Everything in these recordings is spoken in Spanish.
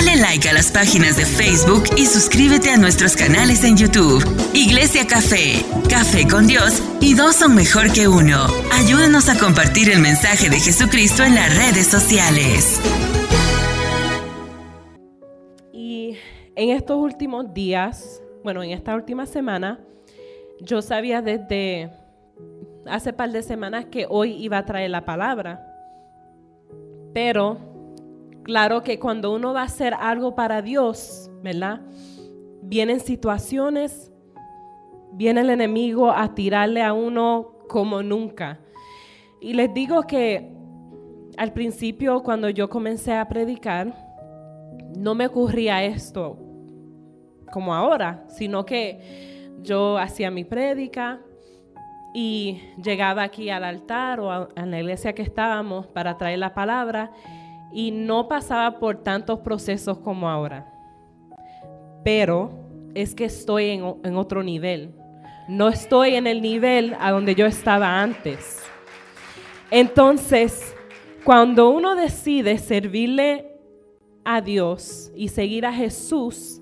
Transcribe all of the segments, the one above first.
Dale like a las páginas de Facebook y suscríbete a nuestros canales en YouTube. Iglesia Café, Café con Dios y dos son mejor que uno. Ayúdanos a compartir el mensaje de Jesucristo en las redes sociales. Y en estos últimos días, bueno, en esta última semana, yo sabía desde hace par de semanas que hoy iba a traer la palabra. Pero claro que cuando uno va a hacer algo para Dios, ¿verdad? Vienen situaciones, viene el enemigo a tirarle a uno como nunca. Y les digo que al principio cuando yo comencé a predicar, no me ocurría esto como ahora, sino que yo hacía mi prédica, y llegaba aquí al altar o a, la iglesia que estábamos para traer la palabra y no pasaba por tantos procesos como ahora. Pero es que estoy en, otro nivel. No estoy en el nivel a donde yo estaba antes. Entonces, cuando uno decide servirle a Dios y seguir a Jesús,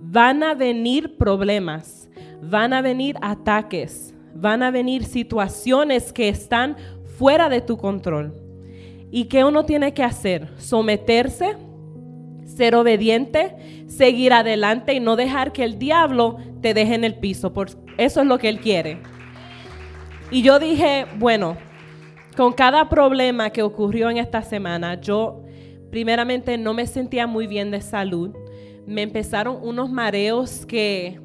van a venir problemas, van a venir ataques, van a venir situaciones que están fuera de tu control. ¿Y qué uno tiene que hacer? Someterse, ser obediente, seguir adelante y no dejar que el diablo te deje en el piso. Por eso es lo que él quiere. Y yo dije, bueno, con cada problema que ocurrió en esta semana, yo primeramente no me sentía muy bien de salud. Me empezaron unos mareos que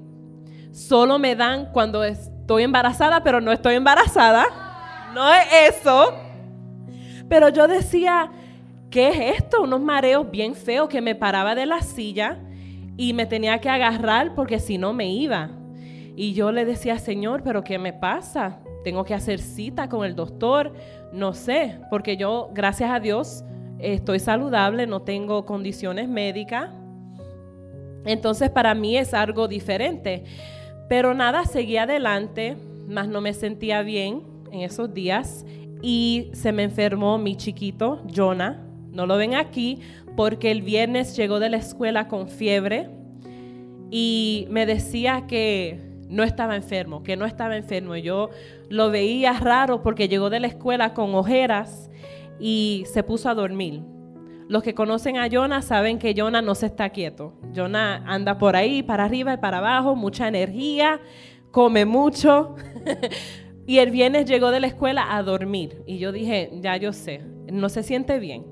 solo me dan cuando es, estoy embarazada, pero no estoy embarazada. No es eso. Pero yo decía, ¿qué es esto? Unos mareos bien feos que me paraba de la silla y me tenía que agarrar porque si no me iba. Y yo le decía, Señor, ¿pero qué me pasa? Tengo que hacer cita con el doctor. No sé, porque yo, gracias a Dios, estoy saludable, no tengo condiciones médicas. Entonces para mí es algo diferente. Pero nada, seguí adelante, más no me sentía bien en esos días y se me enfermó mi chiquito, Jonah. No lo ven aquí porque el viernes llegó de la escuela con fiebre y me decía que no estaba enfermo, que no estaba enfermo. Yo lo veía raro porque llegó de la escuela con ojeras y se puso a dormir. Los que conocen a Jonah saben que Jonah no se está quieto. Jonah anda por ahí, para arriba y para abajo, mucha energía, come mucho. y el viernes llegó de la escuela a dormir. Y yo dije, ya yo sé, no se siente bien.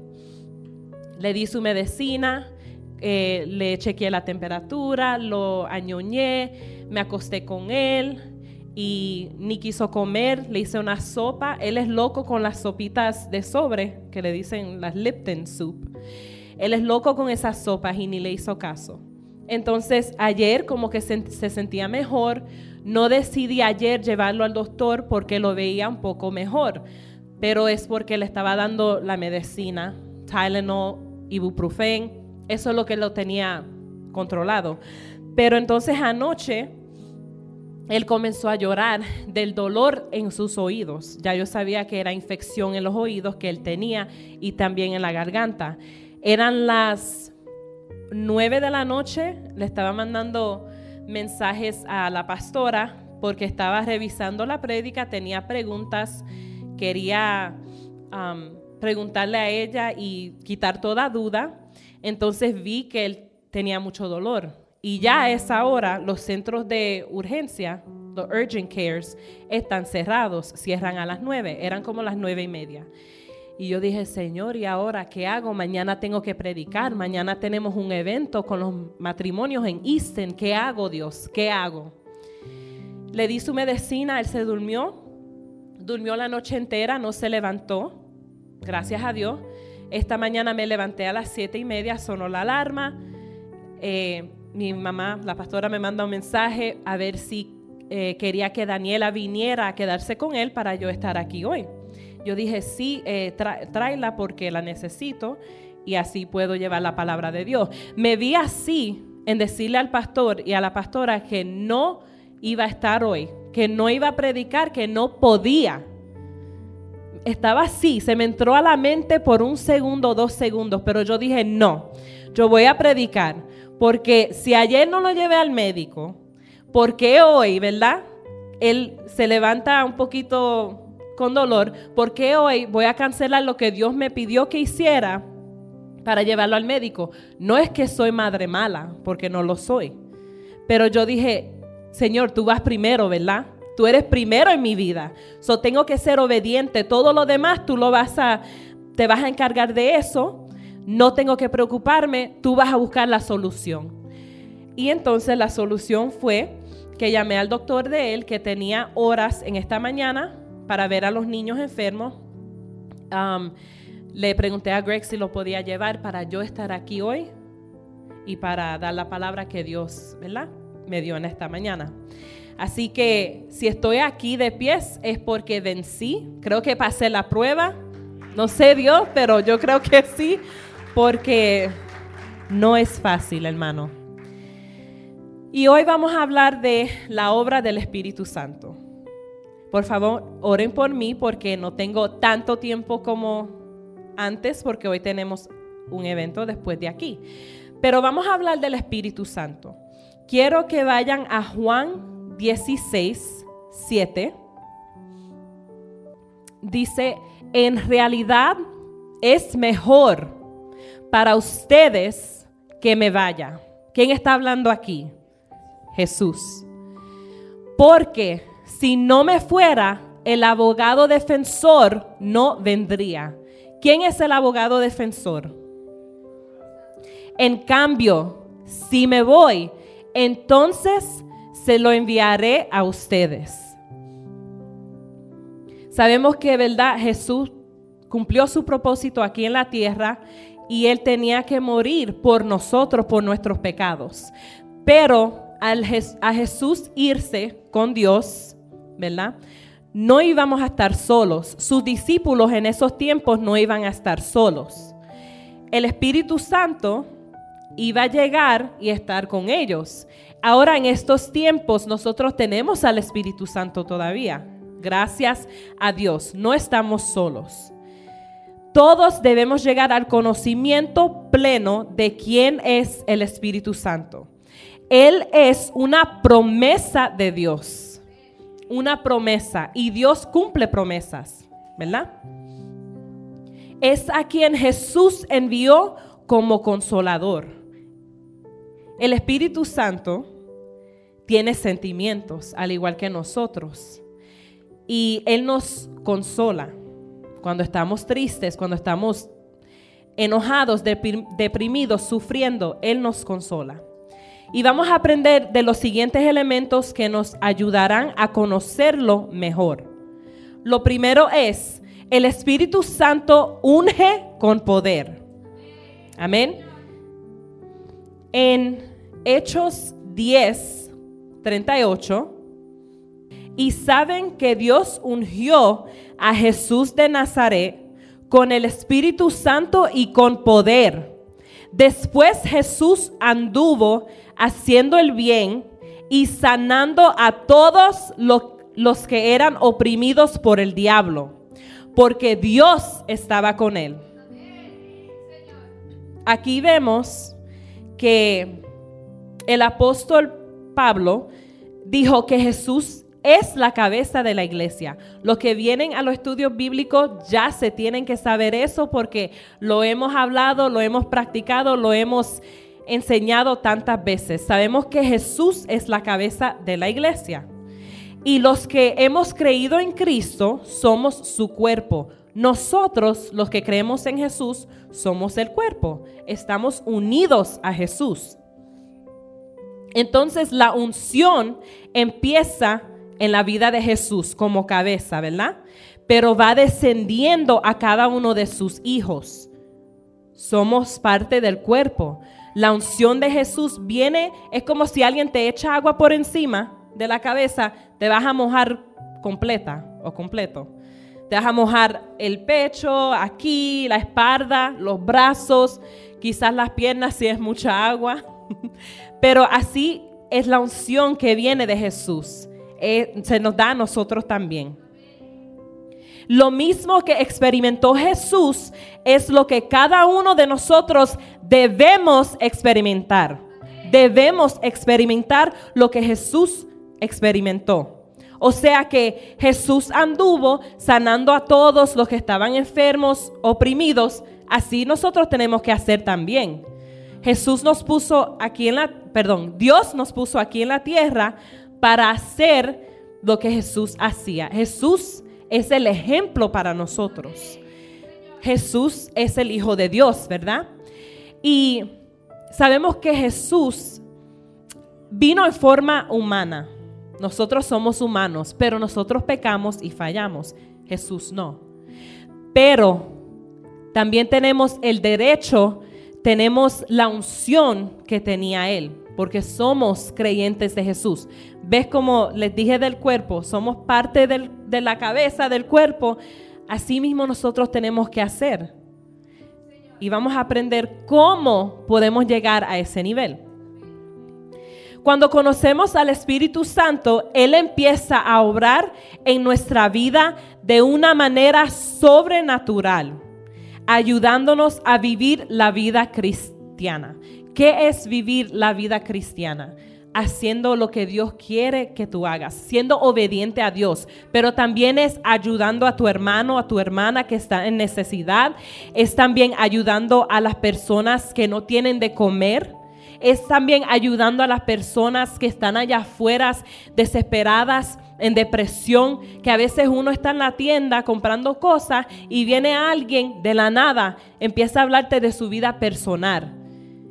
Le di su medicina, eh, le chequeé la temperatura, lo añoñé, me acosté con él, y ni quiso comer, le hice una sopa. Él es loco con las sopitas de sobre, que le dicen las Lipton soup. Él es loco con esas sopas y ni le hizo caso. Entonces ayer como que se, se sentía mejor, no decidí ayer llevarlo al doctor porque lo veía un poco mejor, pero es porque le estaba dando la medicina, Tylenol, ibuprofen, eso es lo que lo tenía controlado. Pero entonces anoche él comenzó a llorar del dolor en sus oídos. Ya yo sabía que era infección en los oídos que él tenía y también en la garganta. Eran las nueve de la noche, le estaba mandando mensajes a la pastora porque estaba revisando la prédica, tenía preguntas, quería um, preguntarle a ella y quitar toda duda. Entonces vi que él tenía mucho dolor. Y ya a esa hora los centros de urgencia, los urgent cares, están cerrados, cierran a las nueve, eran como las nueve y media. Y yo dije, Señor, ¿y ahora qué hago? Mañana tengo que predicar, mañana tenemos un evento con los matrimonios en Easton, ¿qué hago Dios? ¿Qué hago? Le di su medicina, él se durmió, durmió la noche entera, no se levantó, gracias a Dios. Esta mañana me levanté a las siete y media, sonó la alarma. Eh, mi mamá, la pastora, me manda un mensaje a ver si eh, quería que Daniela viniera a quedarse con él para yo estar aquí hoy. Yo dije, sí, eh, tráela porque la necesito y así puedo llevar la palabra de Dios. Me vi así en decirle al pastor y a la pastora que no iba a estar hoy, que no iba a predicar, que no podía. estaba así, se me entró a la mente por un segundo, dos segundos, pero yo dije, no, yo voy a predicar, porque si ayer no lo llevé al médico, ¿por qué hoy, verdad? Él se levanta un poquito con dolor, ¿por qué hoy voy a cancelar lo que Dios me pidió que hiciera para llevarlo al médico? No es que soy madre mala, porque no lo soy, pero yo dije, Señor, tú vas primero, ¿verdad? Tú eres primero en mi vida. So tengo que ser obediente. Todo lo demás tú lo vas a te vas a encargar de eso. No tengo que preocuparme, tú vas a buscar la solución. Y entonces la solución fue que llamé al doctor de él que tenía horas en esta mañana para ver a los niños enfermos. Um, le pregunté a Greg si lo podía llevar para yo estar aquí hoy y para dar la palabra que Dios, ¿verdad? me dio en esta mañana. Así que si estoy aquí de pies es porque vencí. Creo que pasé la prueba. No sé Dios, pero yo creo que sí, porque no es fácil, hermano. Y hoy vamos a hablar de la obra del Espíritu Santo. Por favor, oren por mí porque no tengo tanto tiempo como antes, porque hoy tenemos un evento después de aquí. Pero vamos a hablar del Espíritu Santo. Quiero que vayan a Juan 16, 7. Dice, en realidad es mejor para ustedes que me vaya. ¿Quién está hablando aquí? Jesús. Porque si no me fuera, el abogado defensor no vendría. ¿Quién es el abogado defensor? En cambio, si me voy, entonces se lo enviaré a ustedes. Sabemos que, ¿verdad? Jesús cumplió su propósito aquí en la tierra y él tenía que morir por nosotros, por nuestros pecados. Pero al a Jesús irse con Dios, ¿verdad? No íbamos a estar solos. Sus discípulos en esos tiempos no iban a estar solos. El Espíritu Santo iba a llegar y estar con ellos. Ahora en estos tiempos nosotros tenemos al Espíritu Santo todavía. Gracias a Dios, no estamos solos. Todos debemos llegar al conocimiento pleno de quién es el Espíritu Santo. Él es una promesa de Dios. Una promesa. Y Dios cumple promesas, ¿verdad? Es a quien Jesús envió como consolador. El Espíritu Santo tiene sentimientos, al igual que nosotros. Y Él nos consola cuando estamos tristes, cuando estamos enojados, deprimidos, sufriendo. Él nos consola. Y vamos a aprender de los siguientes elementos que nos ayudarán a conocerlo mejor. Lo primero es, el Espíritu Santo unge con poder. Amén. En Hechos 10, 38. Y saben que Dios ungió a Jesús de Nazaret con el Espíritu Santo y con poder. Después Jesús anduvo haciendo el bien y sanando a todos los que eran oprimidos por el diablo, porque Dios estaba con él. Aquí vemos que el apóstol Pablo dijo que Jesús es la cabeza de la iglesia. Los que vienen a los estudios bíblicos ya se tienen que saber eso porque lo hemos hablado, lo hemos practicado, lo hemos enseñado tantas veces. Sabemos que Jesús es la cabeza de la iglesia. Y los que hemos creído en Cristo somos su cuerpo. Nosotros, los que creemos en Jesús, somos el cuerpo. Estamos unidos a Jesús. Entonces la unción empieza en la vida de Jesús como cabeza, ¿verdad? Pero va descendiendo a cada uno de sus hijos. Somos parte del cuerpo. La unción de Jesús viene, es como si alguien te echa agua por encima de la cabeza, te vas a mojar completa o completo. Te vas a mojar el pecho, aquí, la espalda, los brazos, quizás las piernas si es mucha agua. Pero así es la unción que viene de Jesús. Eh, se nos da a nosotros también. Lo mismo que experimentó Jesús es lo que cada uno de nosotros debemos experimentar. Debemos experimentar lo que Jesús experimentó. O sea que Jesús anduvo sanando a todos los que estaban enfermos, oprimidos. Así nosotros tenemos que hacer también. Jesús nos puso aquí en la, perdón, Dios nos puso aquí en la tierra para hacer lo que Jesús hacía. Jesús es el ejemplo para nosotros. Jesús es el Hijo de Dios, ¿verdad? Y sabemos que Jesús vino en forma humana. Nosotros somos humanos, pero nosotros pecamos y fallamos. Jesús no. Pero también tenemos el derecho, tenemos la unción que tenía Él, porque somos creyentes de Jesús. ¿Ves como les dije del cuerpo? Somos parte de la cabeza del cuerpo. Así mismo nosotros tenemos que hacer. Y vamos a aprender cómo podemos llegar a ese nivel. Cuando conocemos al Espíritu Santo, Él empieza a obrar en nuestra vida de una manera sobrenatural, ayudándonos a vivir la vida cristiana. ¿Qué es vivir la vida cristiana? haciendo lo que Dios quiere que tú hagas, siendo obediente a Dios, pero también es ayudando a tu hermano, a tu hermana que está en necesidad, es también ayudando a las personas que no tienen de comer, es también ayudando a las personas que están allá afuera desesperadas, en depresión, que a veces uno está en la tienda comprando cosas y viene alguien de la nada, empieza a hablarte de su vida personal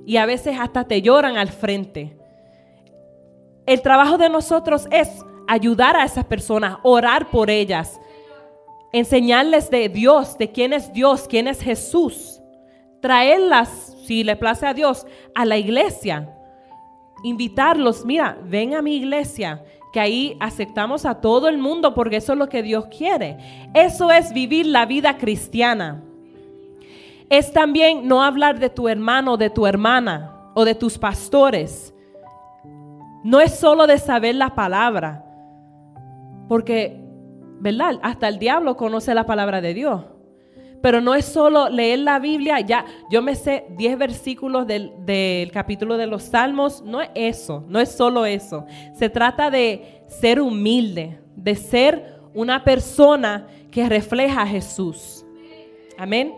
y a veces hasta te lloran al frente. El trabajo de nosotros es ayudar a esas personas, orar por ellas, enseñarles de Dios, de quién es Dios, quién es Jesús, traerlas si le place a Dios, a la iglesia. Invitarlos, mira, ven a mi iglesia, que ahí aceptamos a todo el mundo porque eso es lo que Dios quiere. Eso es vivir la vida cristiana. Es también no hablar de tu hermano, de tu hermana o de tus pastores. No es solo de saber la palabra, porque, ¿verdad? Hasta el diablo conoce la palabra de Dios. Pero no es solo leer la Biblia, ya yo me sé 10 versículos del, del, capítulo de los Salmos, no es eso, no es solo eso. Se trata de ser humilde, de ser una persona que refleja a Jesús. Amén.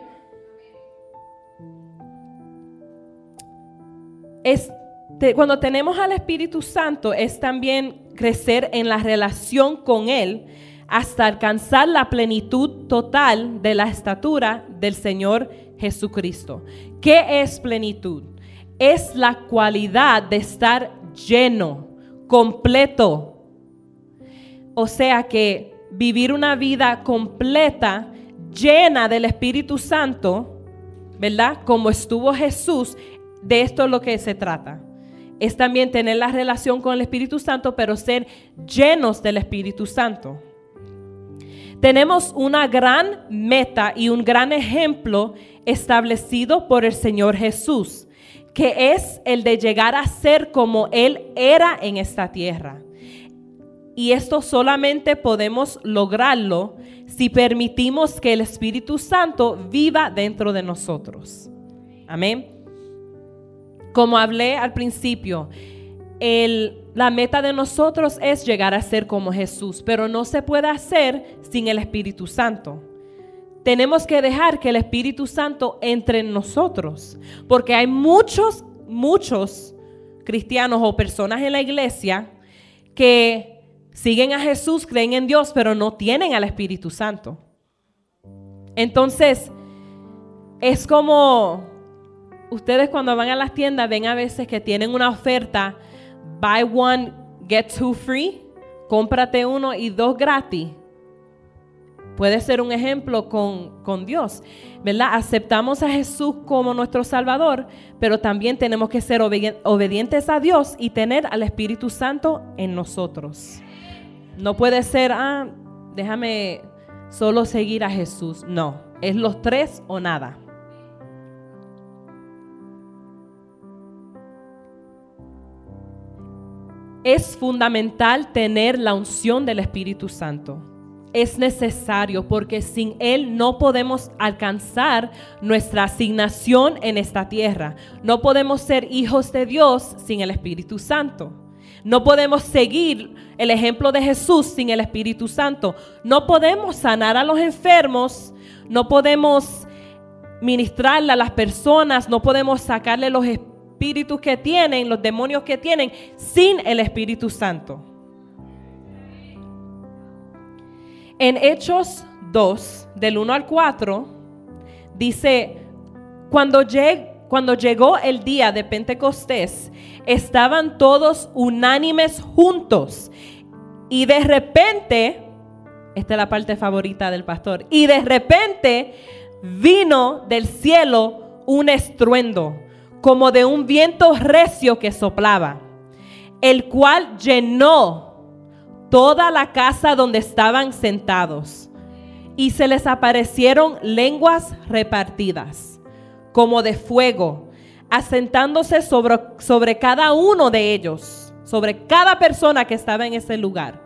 Cuando tenemos al Espíritu Santo es también crecer en la relación con Él hasta alcanzar la plenitud total de la estatura del Señor Jesucristo. ¿Qué es plenitud? Es la cualidad de estar lleno, completo. O sea que vivir una vida completa, llena del Espíritu Santo, ¿verdad? Como estuvo Jesús, de esto es lo que se trata. Es también tener la relación con el Espíritu Santo, pero ser llenos del Espíritu Santo tenemos una gran meta y un gran ejemplo establecido por el Señor Jesús, que es el de llegar a ser como Él era en esta tierra. Y esto solamente podemos lograrlo si permitimos que el Espíritu Santo viva dentro de nosotros. Amén. Como hablé al principio, la meta de nosotros es llegar a ser como Jesús, pero no se puede hacer sin el Espíritu Santo. Tenemos que dejar que el Espíritu Santo entre en nosotros, porque hay muchos, muchos cristianos o personas en la iglesia que siguen a Jesús, creen en Dios, pero no tienen al Espíritu Santo. Entonces, es como ustedes cuando van a las tiendas ven a veces que tienen una oferta buy one, get two free, cómprate uno y dos gratis. Puede ser un ejemplo con, con, Dios, ¿verdad? Aceptamos a Jesús como nuestro Salvador, pero también tenemos que ser obedientes a Dios y tener al Espíritu Santo en nosotros. No puede ser, ah, déjame solo seguir a Jesús. No, es los tres o nada. Es fundamental tener la unción del Espíritu Santo. es necesario porque sin Él no podemos alcanzar nuestra asignación en esta tierra. No podemos ser hijos de Dios sin el Espíritu Santo. No podemos seguir el ejemplo de Jesús sin el Espíritu Santo. No podemos sanar a los enfermos. No podemos ministrarle a las personas. No podemos sacarle los espíritus que tienen, los demonios que tienen, sin el Espíritu Santo. En Hechos 2, del 1 al 4, dice, cuando, cuando llegó el día de Pentecostés, estaban todos unánimes juntos. Y de repente, esta es la parte favorita del pastor, y de repente vino del cielo un estruendo, como de un viento recio que soplaba, el cual llenó toda la casa donde estaban sentados. Y se les aparecieron lenguas repartidas, como de fuego, asentándose sobre, sobre cada uno de ellos, sobre cada persona que estaba en ese lugar.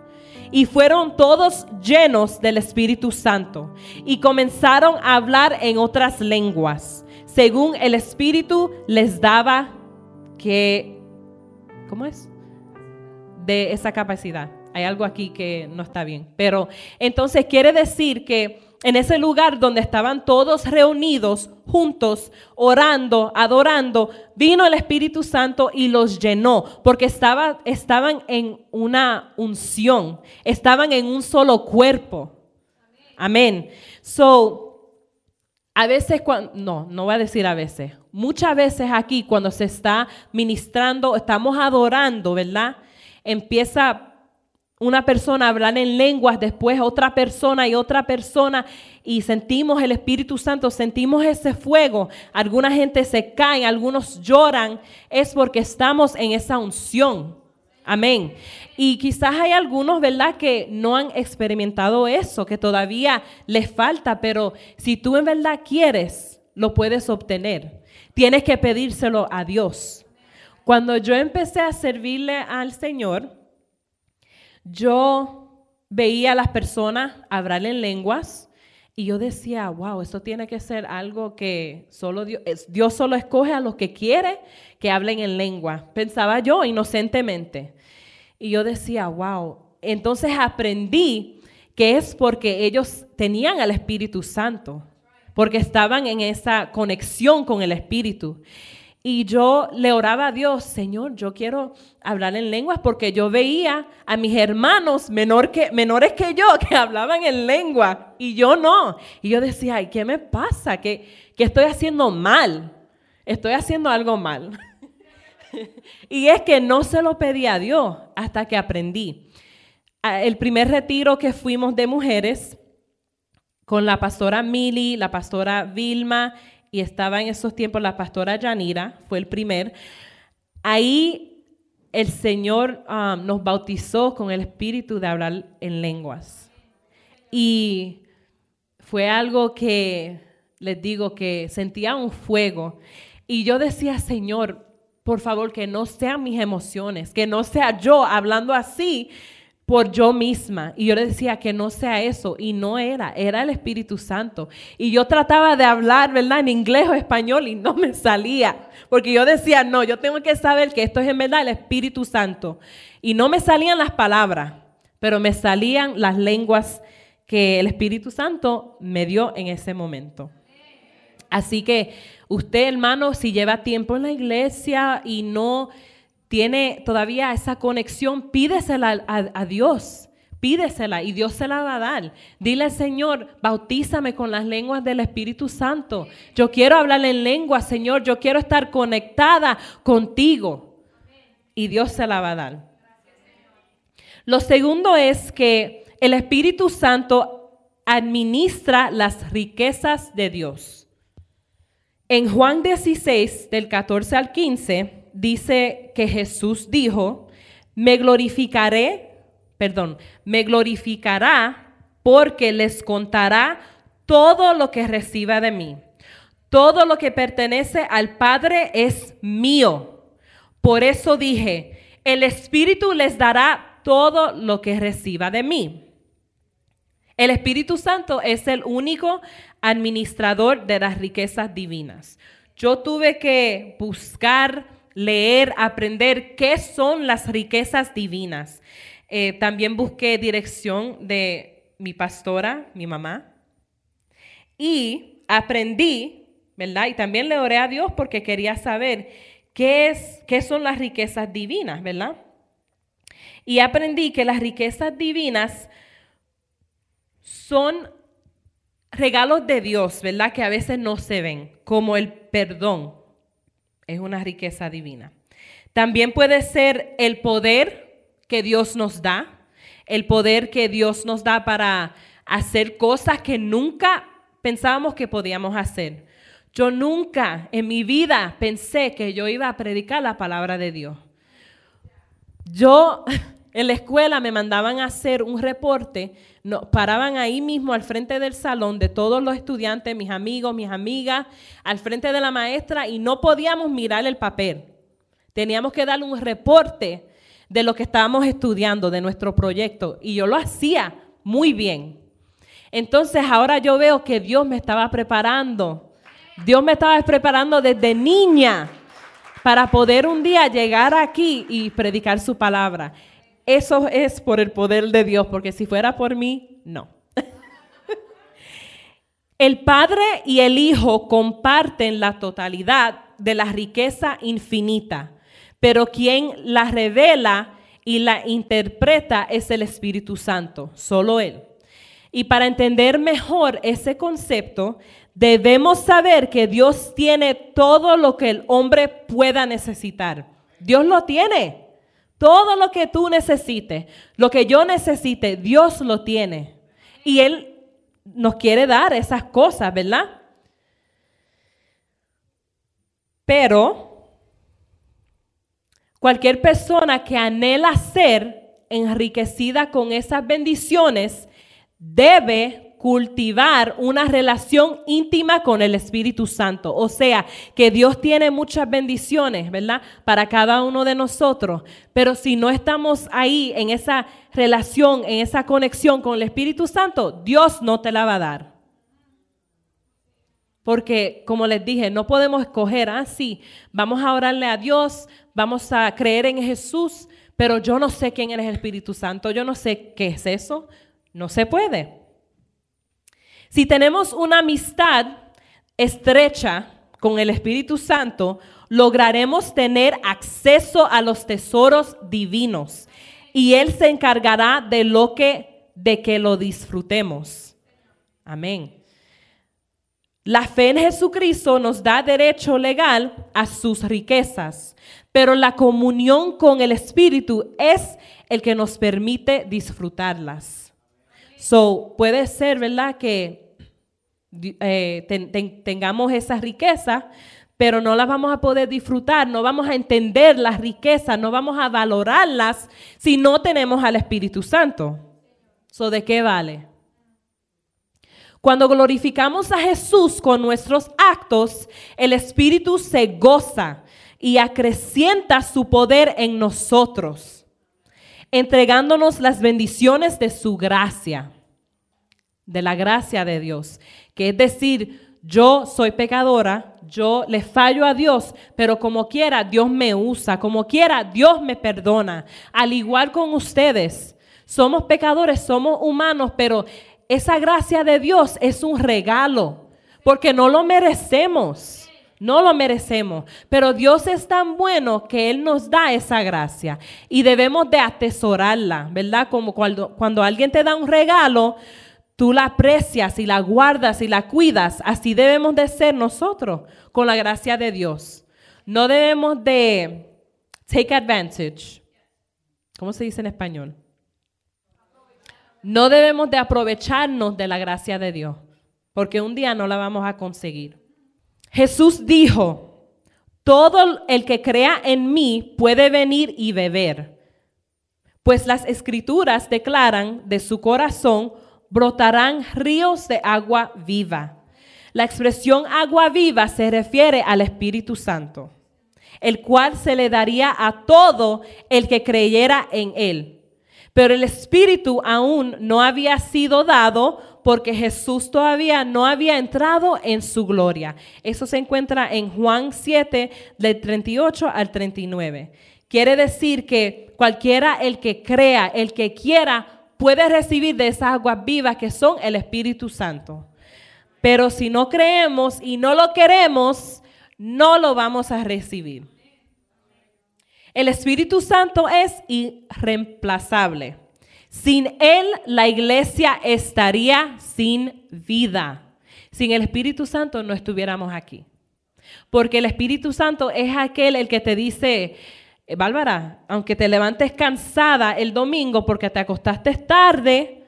Y fueron todos llenos del Espíritu Santo y comenzaron a hablar en otras lenguas, según el Espíritu les daba que, ¿cómo es? De esa capacidad hay algo aquí que no está bien. Pero entonces quiere decir que en ese lugar donde estaban todos reunidos, juntos, orando, adorando, vino el Espíritu Santo y los llenó, porque estaba, estaban en una unción, estaban en un solo cuerpo. Amén. So, a veces, cuando, no, no voy a decir a veces, muchas veces aquí cuando se está ministrando, estamos adorando, ¿verdad? Empieza una persona hablar en lenguas, después otra persona y otra persona, y sentimos el Espíritu Santo, sentimos ese fuego. Alguna gente se cae, algunos lloran, es porque estamos en esa unción. Amén. Y quizás hay algunos, ¿verdad?, que no han experimentado eso, que todavía les falta, pero si tú en verdad quieres, lo puedes obtener. Tienes que pedírselo a Dios. Cuando yo empecé a servirle al Señor, yo veía a las personas hablar en lenguas y yo decía, wow, eso tiene que ser algo que solo Dios, Dios solo escoge a los que quiere que hablen en lengua. Pensaba yo inocentemente. Y yo decía, wow. Entonces aprendí que es porque ellos tenían al Espíritu Santo, porque estaban en esa conexión con el Espíritu. Y yo le oraba a Dios, Señor, yo quiero hablar en lenguas porque yo veía a mis hermanos menor que, menores que yo que hablaban en lengua y yo no. Y yo decía, ¿y qué me pasa? ¿Qué, qué estoy haciendo mal? Estoy haciendo algo mal. y es que no se lo pedí a Dios hasta que aprendí. El primer retiro que fuimos de mujeres con la pastora Mili, la pastora Vilma y estaba en esos tiempos la pastora Yanira, fue el primer. Ahí el Señor um, nos bautizó con el espíritu de hablar en lenguas. Y fue algo que, les digo, que sentía un fuego. Y yo decía, Señor, por favor, que no sean mis emociones, que no sea yo hablando así, por yo misma. Y yo le decía que no sea eso. Y no era, era el Espíritu Santo. Y yo trataba de hablar, ¿verdad? En inglés o español y no me salía. Porque yo decía, no, yo tengo que saber que esto es en verdad el Espíritu Santo. Y no me salían las palabras, pero me salían las lenguas que el Espíritu Santo me dio en ese momento. Así que usted, hermano, si lleva tiempo en la iglesia y no tiene todavía esa conexión, pídesela a, Dios. Pídesela y Dios se la va a dar. Dile, Señor, bautízame con las lenguas del Espíritu Santo. Yo quiero hablar en lengua, Señor. Yo quiero estar conectada contigo. Y Dios se la va a dar. Lo segundo es que el Espíritu Santo administra las riquezas de Dios. En Juan 16, del 14 al 15, dice que Jesús dijo, me glorificaré, perdón, me glorificará porque les contará todo lo que reciba de mí. Todo lo que pertenece al Padre es mío. Por eso dije, el Espíritu les dará todo lo que reciba de mí. El Espíritu Santo es el único administrador de las riquezas divinas. Yo tuve que buscar, leer, aprender qué son las riquezas divinas. Eh, también busqué dirección de mi pastora, mi mamá, y aprendí, ¿verdad? Y también le oré a Dios porque quería saber qué, es, qué son las riquezas divinas, ¿verdad? Y aprendí que las riquezas divinas son regalos de Dios, ¿verdad? Que a veces no se ven, como el perdón. Es una riqueza divina. También puede ser el poder que Dios nos da, el poder que Dios nos da para hacer cosas que nunca pensábamos que podíamos hacer. Yo nunca en mi vida pensé que yo iba a predicar la palabra de Dios. Yo en la escuela me mandaban a hacer un reporte, no, paraban ahí mismo al frente del salón de todos los estudiantes, mis amigos, mis amigas, al frente de la maestra y no podíamos mirar el papel. Teníamos que darle un reporte de lo que estábamos estudiando, de nuestro proyecto, y yo lo hacía muy bien. Entonces ahora yo veo que Dios me estaba preparando. Dios me estaba preparando desde niña para poder un día llegar aquí y predicar su palabra. Eso es por el poder de Dios, porque si fuera por mí, no. el Padre y el Hijo comparten la totalidad de la riqueza infinita, pero quien la revela y la interpreta es el Espíritu Santo, solo Él. Y para entender mejor ese concepto, debemos saber que Dios tiene todo lo que el hombre pueda necesitar. Dios lo tiene. Todo lo que tú necesites, lo que yo necesite, Dios lo tiene. Y Él nos quiere dar esas cosas, ¿verdad? Pero cualquier persona que anhela ser enriquecida con esas bendiciones debe cultivar una relación íntima con el Espíritu Santo. O sea, que Dios tiene muchas bendiciones, ¿verdad? Para cada uno de nosotros. Pero si no estamos ahí en esa relación, en esa conexión con el Espíritu Santo, Dios no te la va a dar. Porque, como les dije, no podemos escoger, así, ah, vamos a orarle a Dios, vamos a creer en Jesús, pero yo no sé quién es el Espíritu Santo, yo no sé qué es eso. No se puede. Si tenemos una amistad estrecha con el Espíritu Santo, lograremos tener acceso a los tesoros divinos y Él se encargará de lo que, de que lo disfrutemos. Amén. La fe en Jesucristo nos da derecho legal a sus riquezas, pero la comunión con el Espíritu es el que nos permite disfrutarlas. So, puede ser, ¿verdad? Que eh, tengamos esa riqueza, pero no las vamos a poder disfrutar, no vamos a entender las riquezas, no vamos a valorarlas si no tenemos al Espíritu Santo. So, ¿De qué vale? Cuando glorificamos a Jesús con nuestros actos, el Espíritu se goza y acrecienta su poder en nosotros, entregándonos las bendiciones de su gracia, de la gracia de Dios que es decir, yo soy pecadora, yo le fallo a Dios, pero como quiera Dios me usa, como quiera Dios me perdona. Al igual con ustedes, somos pecadores, somos humanos, pero esa gracia de Dios es un regalo, porque no lo merecemos. No lo merecemos, pero Dios es tan bueno que Él nos da esa gracia y debemos de atesorarla, ¿verdad? Como cuando, cuando alguien te da un regalo, tú la aprecias y la guardas y la cuidas. Así debemos de ser nosotros con la gracia de Dios. No debemos de take advantage. ¿Cómo se dice en español? No debemos de aprovecharnos de la gracia de Dios, porque un día no la vamos a conseguir. Jesús dijo, todo el que crea en mí puede venir y beber, pues las escrituras declaran de su corazón brotarán ríos de agua viva. La expresión agua viva se refiere al Espíritu Santo, el cual se le daría a todo el que creyera en él. Pero el Espíritu aún no había sido dado porque Jesús todavía no había entrado en su gloria. Eso se encuentra en Juan 7, del 38 al 39. Quiere decir que cualquiera el que crea, el que quiera, puede recibir de esas aguas vivas que son el Espíritu Santo. Pero si no creemos y no lo queremos, no lo vamos a recibir. El Espíritu Santo es irreemplazable. Sin Él la iglesia estaría sin vida. Sin el Espíritu Santo no estuviéramos aquí. Porque el Espíritu Santo es aquel el que te dice, Bárbara, aunque te levantes cansada el domingo porque te acostaste tarde,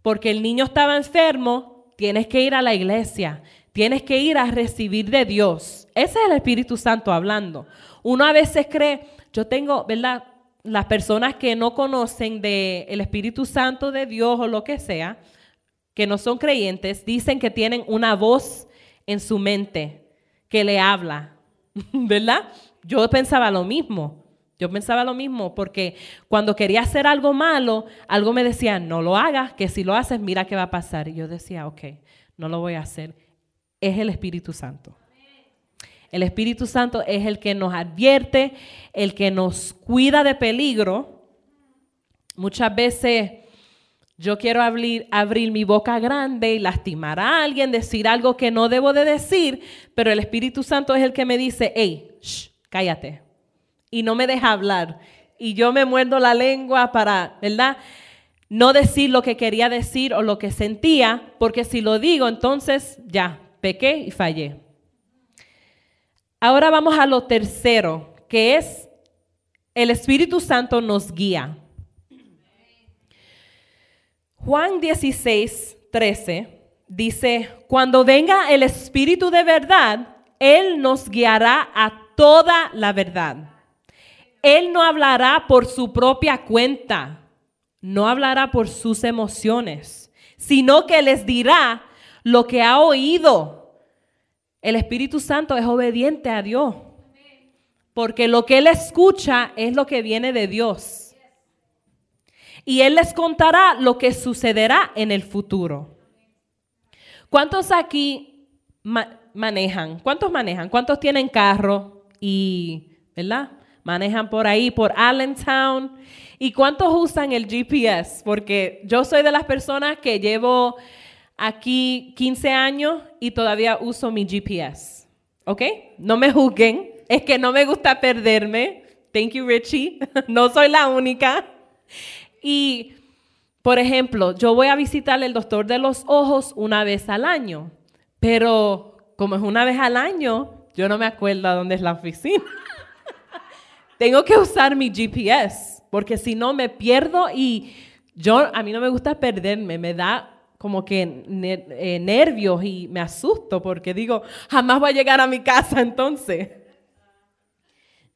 porque el niño estaba enfermo, tienes que ir a la iglesia, tienes que ir a recibir de Dios. Ese es el Espíritu Santo hablando. Uno a veces cree, yo tengo, ¿verdad? las personas que no conocen del Espíritu Santo de Dios o lo que sea, que no son creyentes, dicen que tienen una voz en su mente que le habla, ¿verdad? Yo pensaba lo mismo. Yo pensaba lo mismo porque cuando quería hacer algo malo, algo me decía, no lo hagas, que si lo haces, mira qué va a pasar. Y yo decía, ok, no lo voy a hacer. Es el Espíritu Santo. El Espíritu Santo es el que nos advierte, el que nos cuida de peligro. Muchas veces yo quiero abrir, mi boca grande y lastimar a alguien, decir algo que no debo de decir, pero el Espíritu Santo es el que me dice, hey, cállate. Y no me deja hablar. Y yo me muerdo la lengua para, ¿verdad? No decir lo que quería decir o lo que sentía, porque si lo digo, entonces ya, pequé y fallé. Ahora vamos a lo tercero, que es el Espíritu Santo nos guía. Juan 16, 13 dice, cuando venga el Espíritu de verdad, Él nos guiará a toda la verdad. Él no hablará por su propia cuenta, no hablará por sus emociones, sino que les dirá lo que ha oído el Espíritu Santo es obediente a Dios. Porque lo que Él escucha es lo que viene de Dios. Y Él les contará lo que sucederá en el futuro. ¿Cuántos aquí manejan? ¿Cuántos manejan? ¿Cuántos tienen carro y, ¿verdad? Manejan por ahí, por Allentown. ¿Y cuántos usan el GPS? Porque yo soy de las personas que llevo aquí 15 años y todavía uso mi GPS. ¿Ok? No me juzguen. Es que no me gusta perderme. Thank you, Richie. no soy la única. Y, por ejemplo, yo voy a visitar el doctor de los ojos una vez al año. Pero como es una vez al año, yo no me acuerdo dónde es la oficina. Tengo que usar mi GPS, porque si no me pierdo y yo a mí no me gusta perderme, me da como que eh, nervios y me asusto porque digo, jamás voy a llegar a mi casa entonces.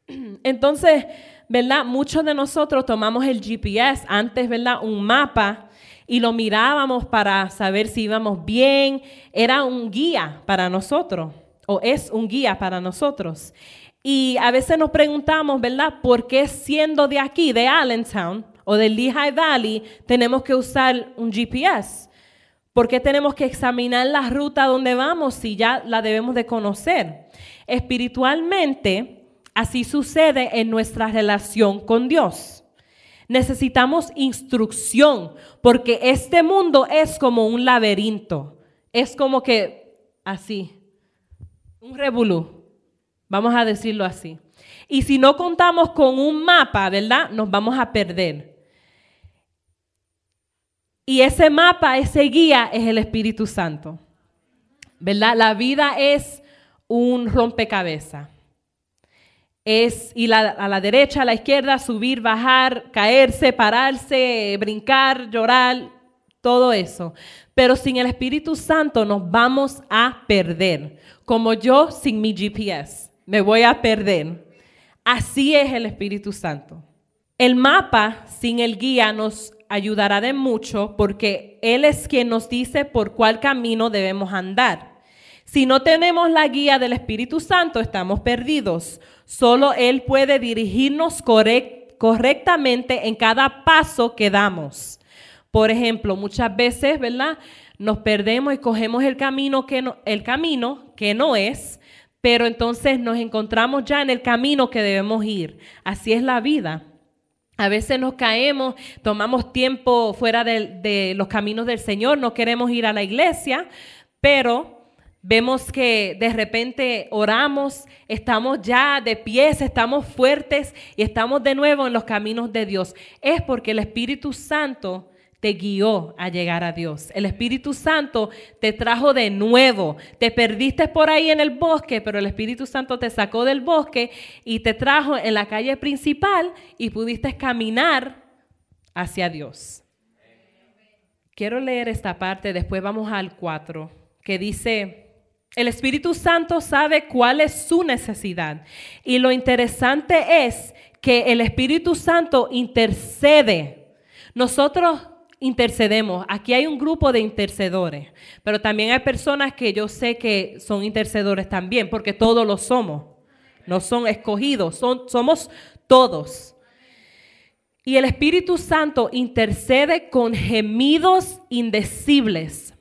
Entonces, ¿verdad? Muchos de nosotros tomamos el GPS, antes, ¿verdad? Un mapa y lo mirábamos para saber si íbamos bien. Era un guía para nosotros, o es un guía para nosotros. Y a veces nos preguntamos, ¿verdad? ¿Por qué siendo de aquí, de Allentown o del Lehigh Valley, tenemos que usar un GPS? ¿Por qué tenemos que examinar la ruta donde vamos si ya la debemos de conocer? Espiritualmente, así sucede en nuestra relación con Dios. Necesitamos instrucción porque este mundo es como un laberinto. Es como que así, un revolú. Vamos a decirlo así. Y si no contamos con un mapa, ¿verdad? Nos vamos a perder. Y ese mapa, ese guía es el Espíritu Santo. ¿Verdad? La vida es un rompecabezas. Es ir a la derecha, a la izquierda, subir, bajar, caerse, pararse, brincar, llorar, todo eso. Pero sin el Espíritu Santo nos vamos a perder. Como yo sin mi GPS. Me voy a perder. Así es el Espíritu Santo. El mapa sin el guía nos ayudará de mucho porque Él es quien nos dice por cuál camino debemos andar. Si no tenemos la guía del Espíritu Santo, estamos perdidos. Solo Él puede dirigirnos correctamente en cada paso que damos. Por ejemplo, muchas veces, ¿verdad? Nos perdemos y cogemos el camino que el camino que no es, pero entonces nos encontramos ya en el camino que debemos ir. Así es la vida. A veces nos caemos, tomamos tiempo fuera de, los caminos del Señor, no queremos ir a la iglesia, pero vemos que de repente oramos, estamos ya de pies, estamos fuertes y estamos de nuevo en los caminos de Dios. Es porque el Espíritu Santo te guió a llegar a Dios. El Espíritu Santo te trajo de nuevo. Te perdiste por ahí en el bosque, pero el Espíritu Santo te sacó del bosque y te trajo en la calle principal y pudiste caminar hacia Dios. Quiero leer esta parte, después vamos al 4, que dice, el Espíritu Santo sabe cuál es su necesidad. Y lo interesante es que el Espíritu Santo intercede. Nosotros intercedemos. Aquí hay un grupo de intercedores, pero también hay personas que yo sé que son intercedores también, porque todos lo somos. No son escogidos, son, somos todos. Y el Espíritu Santo intercede con gemidos indecibles.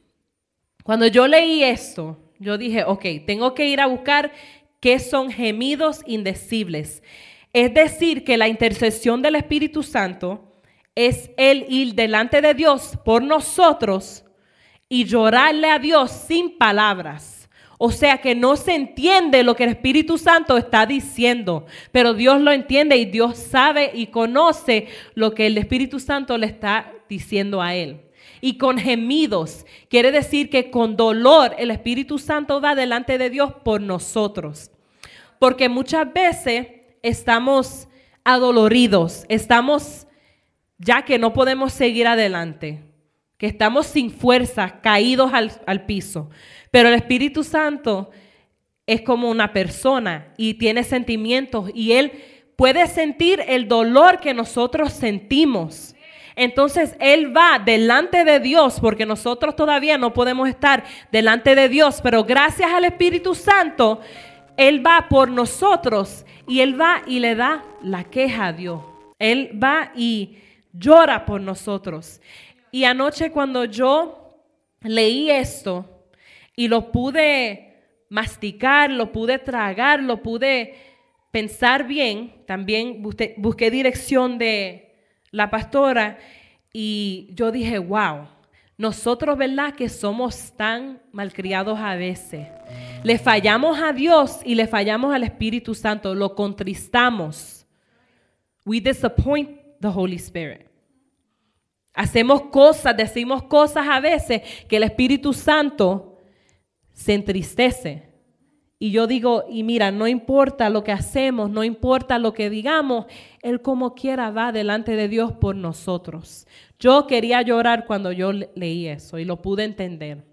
Cuando yo leí esto, yo dije, ok, tengo que ir a buscar qué son gemidos indecibles. Es decir, que la intercesión del Espíritu Santo es el ir delante de Dios por nosotros y llorarle a Dios sin palabras. O sea que no se entiende lo que el Espíritu Santo está diciendo, pero Dios lo entiende y Dios sabe y conoce lo que el Espíritu Santo le está diciendo a él. Y con gemidos, quiere decir que con dolor el Espíritu Santo va delante de Dios por nosotros. Porque muchas veces estamos adoloridos, estamos ya que no podemos seguir adelante, que estamos sin fuerza, caídos al, piso. Pero el Espíritu Santo es como una persona y tiene sentimientos y Él puede sentir el dolor que nosotros sentimos. Entonces Él va delante de Dios, porque nosotros todavía no podemos estar delante de Dios, pero gracias al Espíritu Santo, Él va por nosotros y Él va y le da la queja a Dios. Él va y llora por nosotros. Y anoche cuando yo leí esto y lo pude masticar, lo pude tragar, lo pude pensar bien, también busqué, dirección de la pastora y yo dije, wow, nosotros, ¿verdad? Que somos tan malcriados a veces. Le fallamos a Dios y le fallamos al Espíritu Santo, lo contristamos. We disappoint the Holy Spirit. Hacemos cosas, decimos cosas a veces que el Espíritu Santo se entristece. Y yo digo, y mira, no importa lo que hacemos, no importa lo que digamos, Él como quiera va delante de Dios por nosotros. Yo quería llorar cuando yo leí eso y lo pude entender.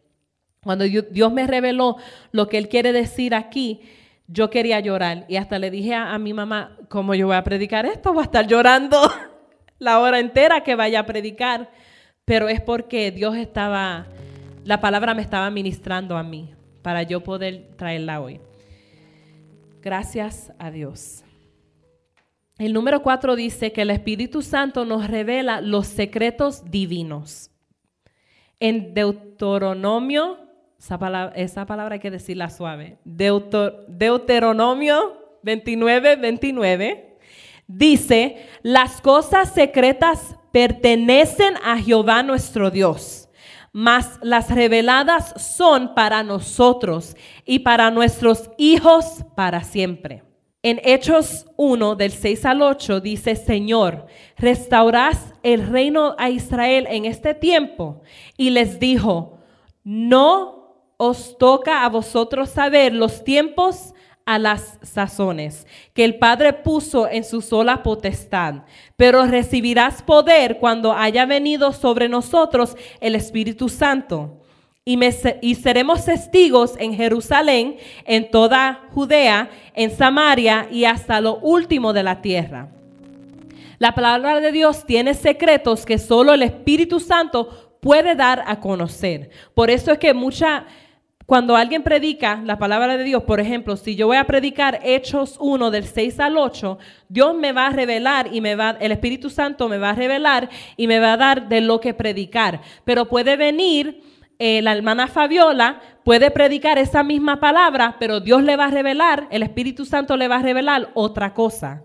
Cuando Dios me reveló lo que Él quiere decir aquí, yo quería llorar. Y hasta le dije a, a mi mamá, ¿cómo yo voy a predicar esto? Voy a estar llorando. la hora entera que vaya a predicar, pero es porque Dios estaba, la palabra me estaba ministrando a mí para yo poder traerla hoy. Gracias a Dios. El número cuatro dice que el Espíritu Santo nos revela los secretos divinos. En Deuteronomio, esa palabra, esa palabra hay que decirla suave, Deuteronomio 29, 29 dice, las cosas secretas pertenecen a Jehová nuestro Dios, mas las reveladas son para nosotros y para nuestros hijos para siempre. En Hechos 1 del 6 al 8 dice, Señor, restaurás el reino a Israel en este tiempo. Y les dijo, no os toca a vosotros saber los tiempos a las sazones que el Padre puso en su sola potestad, pero recibirás poder cuando haya venido sobre nosotros el Espíritu Santo. Y, y, seremos testigos en Jerusalén, en toda Judea, en Samaria y hasta lo último de la tierra. La palabra de Dios tiene secretos que solo el Espíritu Santo puede dar a conocer. Por eso es que mucha cuando alguien predica la palabra de Dios, por ejemplo, si yo voy a predicar Hechos 1 del 6 al 8, Dios me va a revelar y me va, el Espíritu Santo me va a revelar y me va a dar de lo que predicar. Pero puede venir eh, la hermana Fabiola, puede predicar esa misma palabra, pero Dios le va a revelar, el Espíritu Santo le va a revelar otra cosa.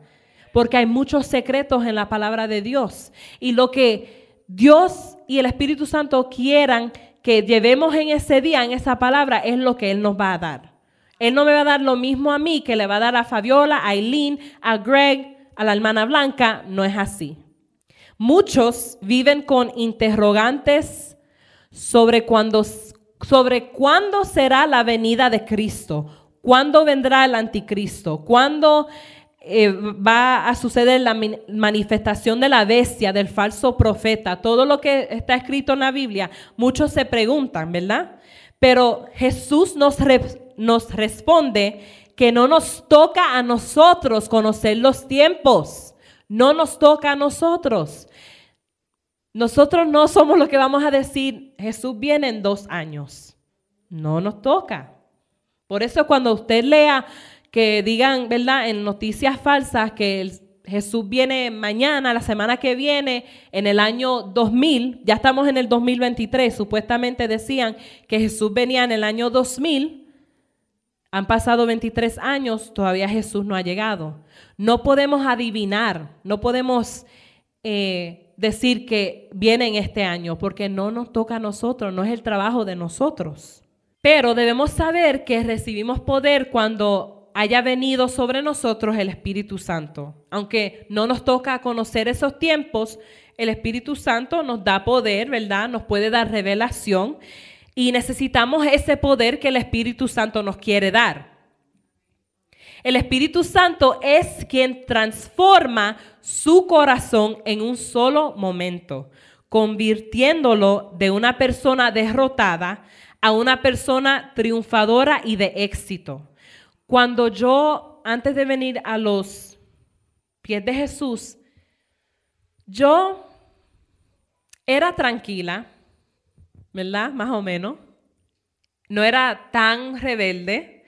Porque hay muchos secretos en la palabra de Dios. Y lo que Dios y el Espíritu Santo quieran que llevemos en ese día, en esa palabra, es lo que Él nos va a dar. Él no me va a dar lo mismo a mí que le va a dar a Fabiola, a Eileen, a Greg, a la hermana Blanca. No es así. Muchos viven con interrogantes sobre cuándo, sobre cuándo será la venida de Cristo, cuándo vendrá el anticristo, cuándo eh, va a suceder la manifestación de la bestia, del falso profeta, todo lo que está escrito en la Biblia, muchos se preguntan, ¿verdad? Pero Jesús nos, nos responde que no nos toca a nosotros conocer los tiempos, no nos toca a nosotros. Nosotros no somos los que vamos a decir, Jesús viene en dos años. No nos toca. Por eso cuando usted lea que digan, ¿verdad?, en noticias falsas que Jesús viene mañana, la semana que viene, en el año 2000, ya estamos en el 2023, supuestamente decían que Jesús venía en el año 2000, han pasado 23 años, todavía Jesús no ha llegado. No podemos adivinar, no podemos eh, decir que viene en este año, porque no nos toca a nosotros, no es el trabajo de nosotros. Pero debemos saber que recibimos poder cuando haya venido sobre nosotros el Espíritu Santo. Aunque no nos toca conocer esos tiempos, el Espíritu Santo nos da poder, ¿verdad? Nos puede dar revelación y necesitamos ese poder que el Espíritu Santo nos quiere dar. El Espíritu Santo es quien transforma su corazón en un solo momento, convirtiéndolo de una persona derrotada a una persona triunfadora y de éxito. Cuando yo, antes de venir a los pies de Jesús, yo era tranquila, ¿verdad? Más o menos. No era tan rebelde,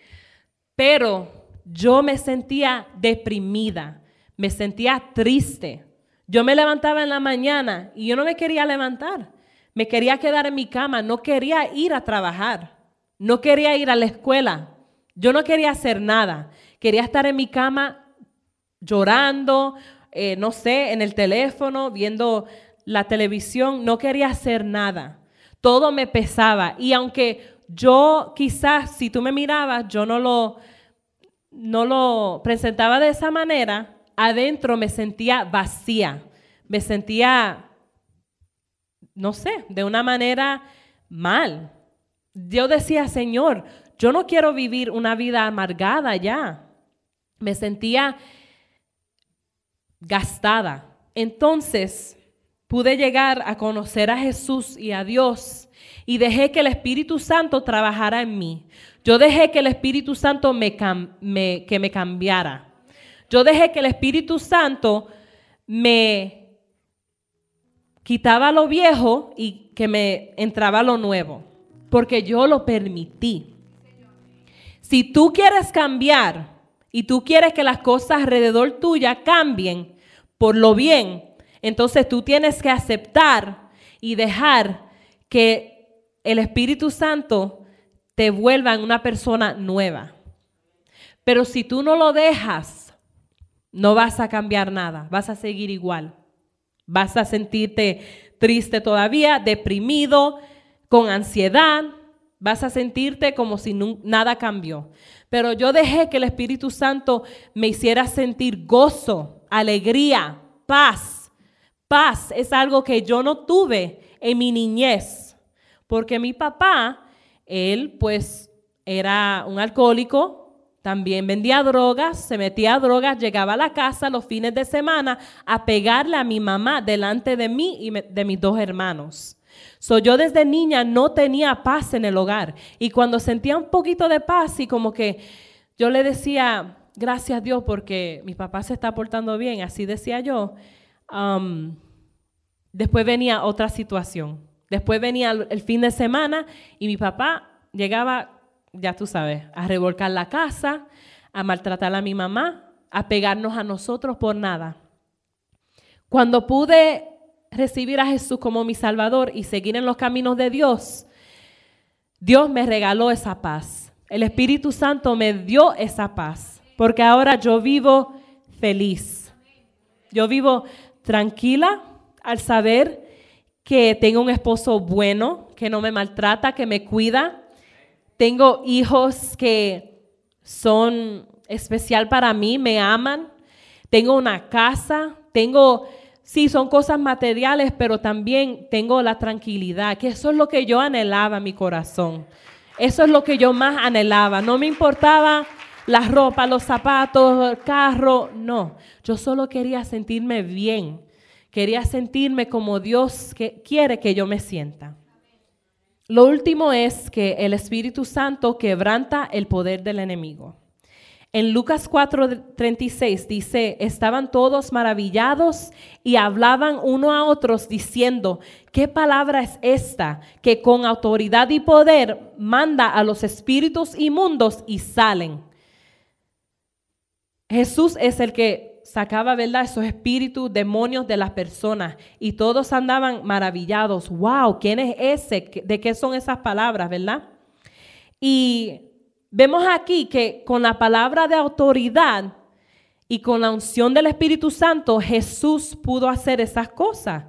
pero yo me sentía deprimida, me sentía triste. Yo me levantaba en la mañana y yo no me quería levantar. Me quería quedar en mi cama, no quería ir a trabajar, no quería ir a la escuela. Yo no quería hacer nada. Quería estar en mi cama llorando, eh, no sé, en el teléfono, viendo la televisión. No quería hacer nada. Todo me pesaba. Y aunque yo quizás, si tú me mirabas, yo no lo, no lo presentaba de esa manera, adentro me sentía vacía. Me sentía, no sé, de una manera mal. Yo decía, Señor, yo no quiero vivir una vida amargada ya. Me sentía gastada. Entonces pude llegar a conocer a Jesús y a Dios y dejé que el Espíritu Santo trabajara en mí. Yo dejé que el Espíritu Santo me, que me cambiara. Yo dejé que el Espíritu Santo me quitaba lo viejo y que me entraba lo nuevo, porque yo lo permití. Si tú quieres cambiar y tú quieres que las cosas alrededor tuya cambien por lo bien, entonces tú tienes que aceptar y dejar que el Espíritu Santo te vuelva en una persona nueva. Pero si tú no lo dejas, no vas a cambiar nada, vas a seguir igual. Vas a sentirte triste todavía, deprimido, con ansiedad, Vas a sentirte como si nada cambió. Pero yo dejé que el Espíritu Santo me hiciera sentir gozo, alegría, paz. Paz es algo que yo no tuve en mi niñez. Porque mi papá, él pues era un alcohólico, también vendía drogas, se metía a drogas, llegaba a la casa los fines de semana a pegarle a mi mamá delante de mí y de mis dos hermanos. So, yo desde niña no tenía paz en el hogar. Y cuando sentía un poquito de paz y como que yo le decía, gracias a Dios porque mi papá se está portando bien, así decía yo, um, después venía otra situación. Después venía el fin de semana y mi papá llegaba ya tú sabes, a revolcar la casa, a maltratar a mi mamá, a pegarnos a nosotros por nada. Cuando pude recibir a Jesús como mi Salvador y seguir en los caminos de Dios, Dios me regaló esa paz. El Espíritu Santo me dio esa paz, porque ahora yo vivo feliz. Yo vivo tranquila al saber que tengo un esposo bueno, que no me maltrata, que me cuida. Tengo hijos que son especial para mí, me aman. Tengo una casa, tengo, sí, son cosas materiales, pero también tengo la tranquilidad, que eso es lo que yo anhelaba mi corazón. Eso es lo que yo más anhelaba. No me importaba la ropa, los zapatos, el carro, no. Yo solo quería sentirme bien. Quería sentirme como Dios quiere que yo me sienta. Lo último es que el Espíritu Santo quebranta el poder del enemigo. En Lucas 4:36 dice, estaban todos maravillados y hablaban uno a otros diciendo, ¿qué palabra es esta que con autoridad y poder manda a los espíritus inmundos y salen? Jesús es el que sacaba, ¿verdad?, esos espíritus, demonios de las personas y todos andaban maravillados. ¡Wow! ¿Quién es ese? ¿De qué son esas palabras, verdad? Y Vemos aquí que con la palabra de autoridad y con la unción del Espíritu Santo, Jesús pudo hacer esas cosas.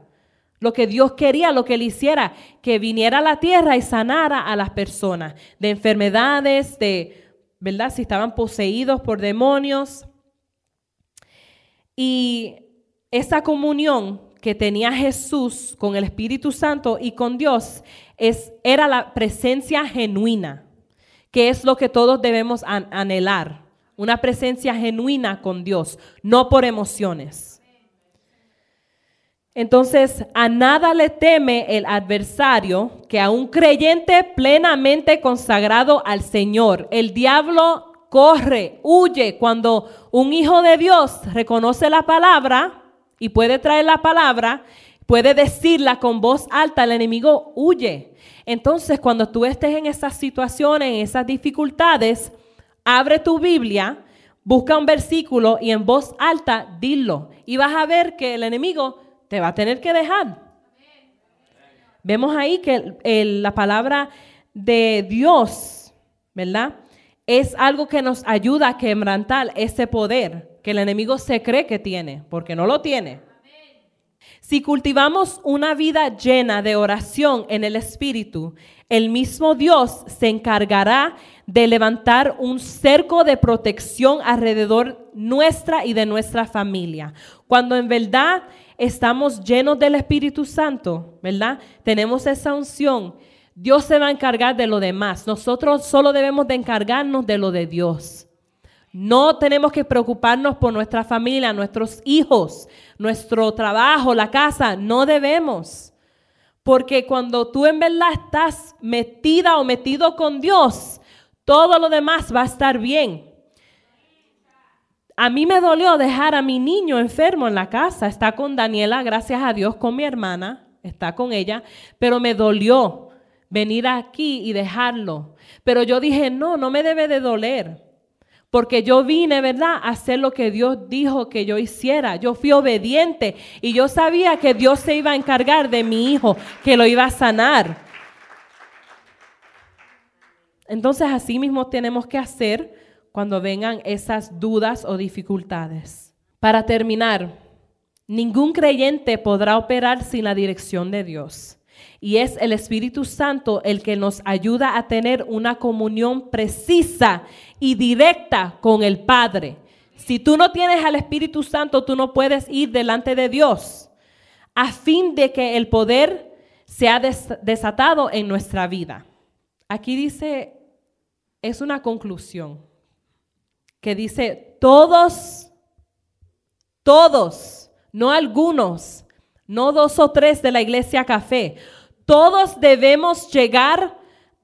Lo que Dios quería, lo que él hiciera, que viniera a la tierra y sanara a las personas de enfermedades, de, ¿verdad? Si estaban poseídos por demonios. Y esa comunión que tenía Jesús con el Espíritu Santo y con Dios es, era la presencia genuina que es lo que todos debemos anhelar, una presencia genuina con Dios, no por emociones. Entonces, a nada le teme el adversario que a un creyente plenamente consagrado al Señor. El diablo corre, huye cuando un hijo de Dios reconoce la palabra y puede traer la palabra, puede decirla con voz alta, el enemigo huye. Entonces, cuando tú estés en esas situaciones, en esas dificultades, abre tu Biblia, busca un versículo y en voz alta dilo. Y vas a ver que el enemigo te va a tener que dejar. Vemos ahí que la palabra de Dios, ¿verdad? Es algo que nos ayuda a quebrantar ese poder que el enemigo se cree que tiene, porque no lo tiene. Si cultivamos una vida llena de oración en el Espíritu, el mismo Dios se encargará de levantar un cerco de protección alrededor nuestra y de nuestra familia. Cuando en verdad estamos llenos del Espíritu Santo, ¿verdad? Tenemos esa unción. Dios se va a encargar de lo demás. Nosotros solo debemos de encargarnos de lo de Dios. No tenemos que preocuparnos por nuestra familia, nuestros hijos, nuestro trabajo, la casa. No debemos. Porque cuando tú en verdad estás metida o metido con Dios, todo lo demás va a estar bien. A mí me dolió dejar a mi niño enfermo en la casa. Está con Daniela, gracias a Dios, con mi hermana. Está con ella. Pero me dolió venir aquí y dejarlo. Pero yo dije, no, no me debe de doler. Porque yo vine, ¿verdad?, a hacer lo que Dios dijo que yo hiciera. Yo fui obediente y yo sabía que Dios se iba a encargar de mi hijo, que lo iba a sanar. Entonces así mismo tenemos que hacer cuando vengan esas dudas o dificultades. Para terminar, ningún creyente podrá operar sin la dirección de Dios. Y es el Espíritu Santo el que nos ayuda a tener una comunión precisa y directa con el Padre. Si tú no tienes al Espíritu Santo, tú no puedes ir delante de Dios a fin de que el poder sea desatado en nuestra vida. Aquí dice, es una conclusión, que dice, todos, todos, no algunos, no dos o tres de la iglesia café, todos debemos llegar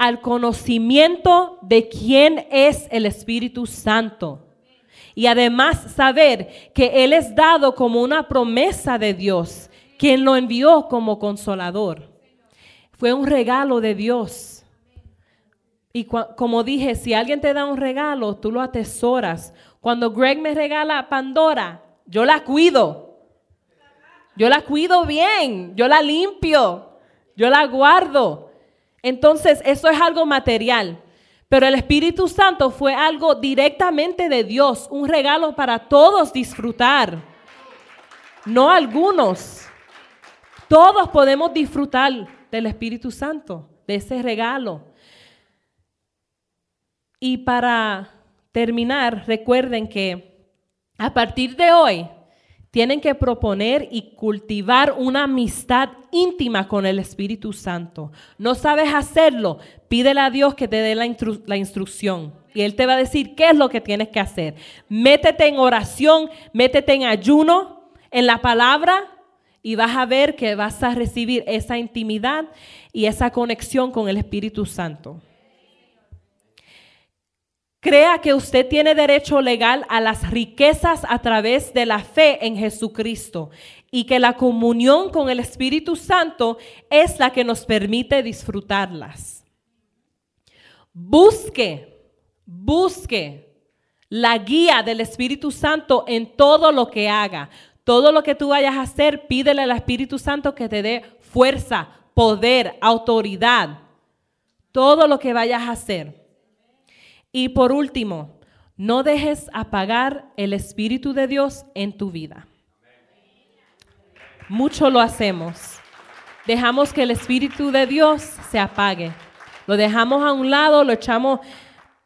al conocimiento de quién es el Espíritu Santo. Y además saber que Él es dado como una promesa de Dios, quien lo envió como consolador. Fue un regalo de Dios. Y como dije, si alguien te da un regalo, tú lo atesoras. Cuando Greg me regala Pandora, yo la cuido. Yo la cuido bien, yo la limpio, yo la guardo. Entonces, eso es algo material. Pero el Espíritu Santo fue algo directamente de Dios, un regalo para todos disfrutar, no algunos. Todos podemos disfrutar del Espíritu Santo, de ese regalo. Y para terminar, recuerden que a partir de hoy tienen que proponer y cultivar una amistad íntima con el Espíritu Santo. No sabes hacerlo, pídele a Dios que te dé la, la, instrucción. Y Él te va a decir qué es lo que tienes que hacer. Métete en oración, métete en ayuno, en la palabra, y vas a ver que vas a recibir esa intimidad y esa conexión con el Espíritu Santo. Crea que usted tiene derecho legal a las riquezas a través de la fe en Jesucristo y que la comunión con el Espíritu Santo es la que nos permite disfrutarlas. Busque, busque la guía del Espíritu Santo en todo lo que haga. Todo lo que tú vayas a hacer, pídele al Espíritu Santo que te dé fuerza, poder, autoridad. Todo lo que vayas a hacer. Y por último, no dejes apagar el Espíritu de Dios en tu vida. Mucho lo hacemos. Dejamos que el Espíritu de Dios se apague. Lo dejamos a un lado, lo echamos,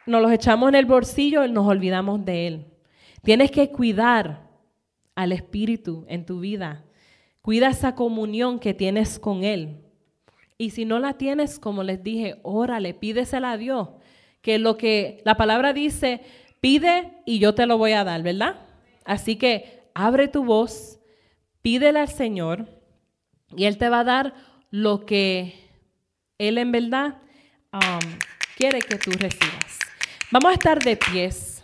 nos lo echamos en el bolsillo y nos olvidamos de Él. Tienes que cuidar al Espíritu en tu vida. Cuida esa comunión que tienes con Él. Y si no la tienes, como les dije, órale, pídesela a Dios. Que lo que la palabra dice, pide y yo te lo voy a dar, ¿verdad? Así que abre tu voz, pídele al Señor y Él te va a dar lo que Él en verdad um, quiere que tú recibas. Vamos a estar de pies.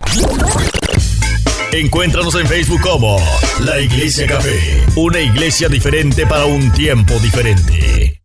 Encuéntranos en Facebook como La Iglesia Café, una iglesia diferente para un tiempo diferente.